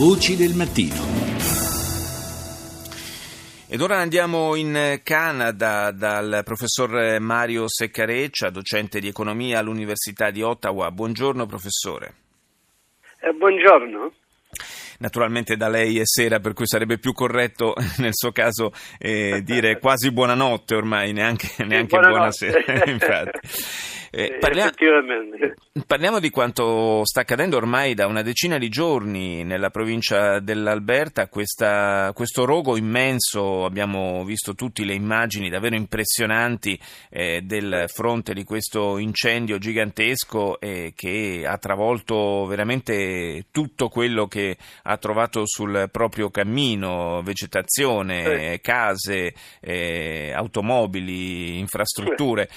Voci del mattino. Ed ora andiamo in Canada dal professor Mario Seccareccia, docente di economia all'Università di Ottawa. Buongiorno professore. Eh, buongiorno. Naturalmente da lei è sera, per cui sarebbe più corretto nel suo caso eh, dire quasi buonanotte ormai, neanche, neanche buonasera. Infatti. Eh, parliamo, parliamo, di quanto sta accadendo ormai da una decina di giorni nella provincia dell'Alberta, questa, questo rogo immenso, abbiamo visto tutte le immagini davvero impressionanti eh, del fronte di questo incendio gigantesco eh, che ha travolto veramente tutto quello che ha trovato sul proprio cammino, vegetazione, case, eh, automobili, infrastrutture.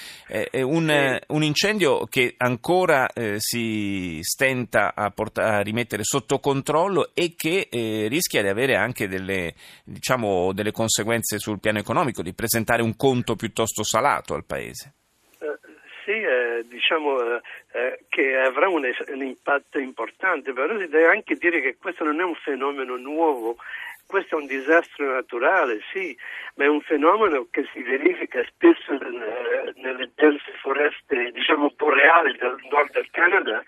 un, un un incendio che ancora eh, si stenta a, porta- a, rimettere sotto controllo e che eh, rischia di avere anche delle, diciamo, delle, conseguenze sul piano economico, di presentare un conto piuttosto salato al Paese. Sì, eh, diciamo eh, eh, che avrà un, un impatto importante, però si deve anche dire che questo non è un fenomeno nuovo questo è un disastro naturale, sì, ma è un fenomeno che si verifica spesso nelle dense foreste, diciamo, boreali del nord del Canada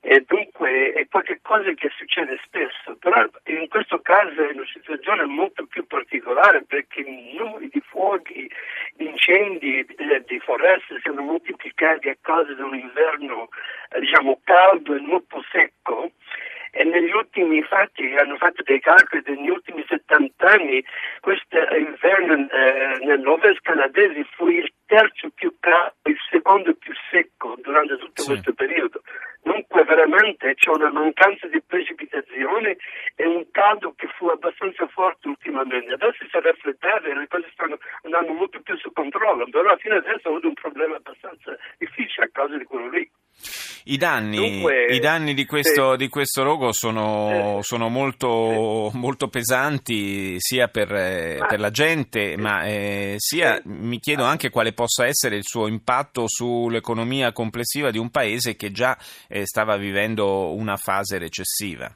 e dunque è qualcosa che succede spesso, però in questo caso è una situazione molto più particolare perché i numeri di fuochi, incendi eh, di foreste sono moltiplicati a causa di un inverno eh, diciamo caldo e molto secco e negli ultimi fatti hanno fatto dei calcoli negli ultimi 70 anni questo inverno eh, nell'ovest canadese fu il terzo più caldo, il secondo più secco durante tutto sì. questo periodo. Dunque veramente c'è una mancanza di precipitazione e un caldo che fu abbastanza forte ultimamente. Adesso si raffreddare le cose stanno andando molto più su controllo, però fino adesso ho avuto un problema abbastanza difficile a causa di quello lì. I danni, Dunque, i danni di, questo, sì. di, questo, rogo sono, eh, sono molto, sì. molto, pesanti sia per, eh, per la gente, ma eh, sia mi chiedo anche quale possa essere il suo impatto sull'economia complessiva di un paese che già eh, stava vivendo una fase recessiva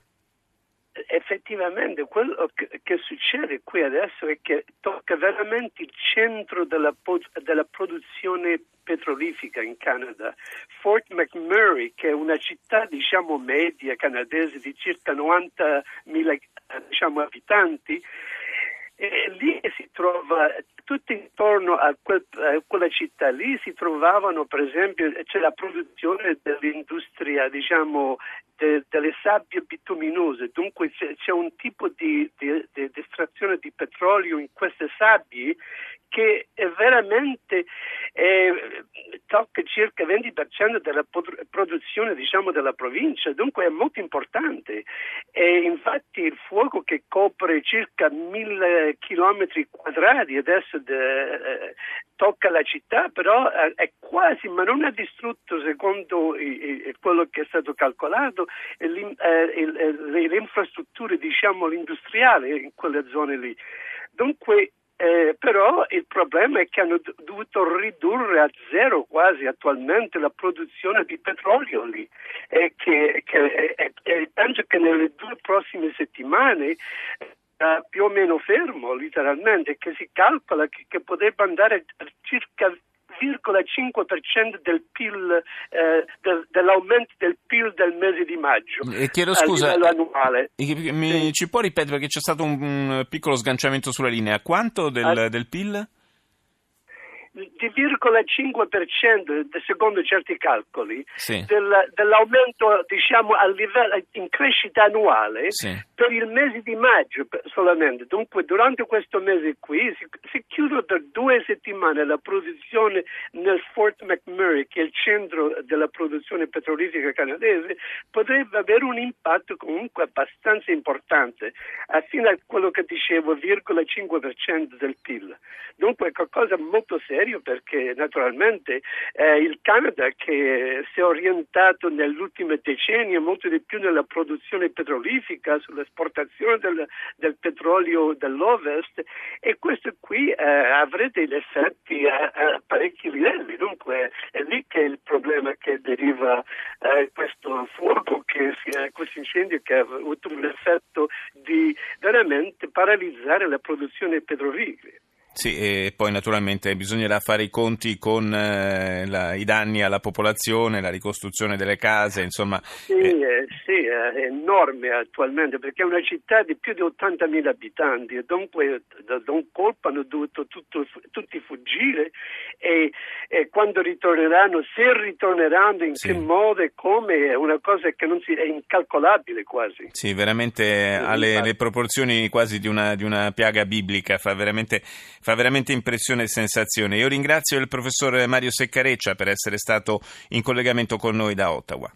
effettivamente quello che, succede qui adesso è che tocca veramente il centro della, della produzione petrolifica in Canada. Fort McMurray, che è una città diciamo media canadese di circa 90.000 diciamo, abitanti, e lì si trova tutto intorno a, quel, a, quella città lì si trovavano per esempio c'è la produzione dell'industria diciamo de, delle sabbie bituminose. Dunque c'è, c'è un tipo di, di, di, estrazione di petrolio in queste sabbie che è veramente eh, tocca circa il 20% della produzione diciamo, della provincia, dunque è molto importante. E infatti il fuoco che copre circa mille chilometri quadrati adesso de, eh, tocca la città, però eh, è quasi, ma non ha distrutto secondo i, quello che è stato calcolato, eh, le infrastrutture diciamo, industriali in quelle zone lì. Dunque eh, però il problema è che hanno dovuto ridurre a zero quasi attualmente la produzione di petrolio lì. E che, che e, e penso che nelle due prossime settimane Uh, più o meno fermo, letteralmente, che si calcola che, che potrebbe andare a circa 0,5% del PIL, eh, del, dell'aumento del PIL del mese di maggio. E chiedo scusa. Mi, sì. ci può ripetere perché c'è stato un, un, piccolo sganciamento sulla linea? Quanto del, ah. del PIL? di 0,5% secondo certi calcoli sì. del, dell'aumento diciamo livello, in crescita annuale sì. Per il mese di maggio solamente. Dunque durante questo mese qui si, si chiude per due settimane la produzione nel Fort McMurray che è il centro della produzione petrolifica canadese potrebbe avere un impatto comunque abbastanza importante fino a quello che dicevo 0,5% del PIL. Dunque è qualcosa molto serio perché naturalmente eh, il Canada che si è orientato nell'ultimo decennio molto di più nella produzione petrolifica, sull'esportazione del, del petrolio dell'Ovest e questo qui eh, avrebbe degli effetti a, a, parecchi livelli, dunque è lì che è il problema che deriva eh, questo fuoco, che, questo incendio che ha avuto un effetto paralizzare la produzione petrolifera. Sì, e poi naturalmente bisognerà fare i conti con eh, la, i danni alla popolazione, la ricostruzione delle case, insomma. Sì, eh, sì, è enorme attualmente perché è una città di più di 80.000 abitanti e dunque da, un colpo hanno dovuto tutto, tutti fuggire e, e, quando ritorneranno, se ritorneranno, in sì. che modo e come, è una cosa che non si, è incalcolabile quasi. Sì, veramente ha le, le, proporzioni quasi di una, di una piaga biblica, fa veramente fa veramente impressione e sensazione. Io ringrazio il professor Mario Seccareccia per essere stato in collegamento con noi da Ottawa.